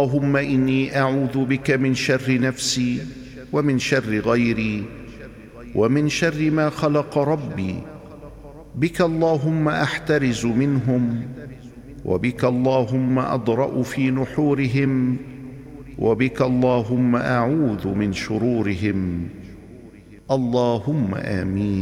اللهم إني أعوذ بك من شر نفسي ومن شر غيري ومن شر ما خلق ربي. بك اللهم أحترز منهم وبك اللهم أضرأ في نحورهم وبك اللهم أعوذ من شرورهم. اللهم آمين.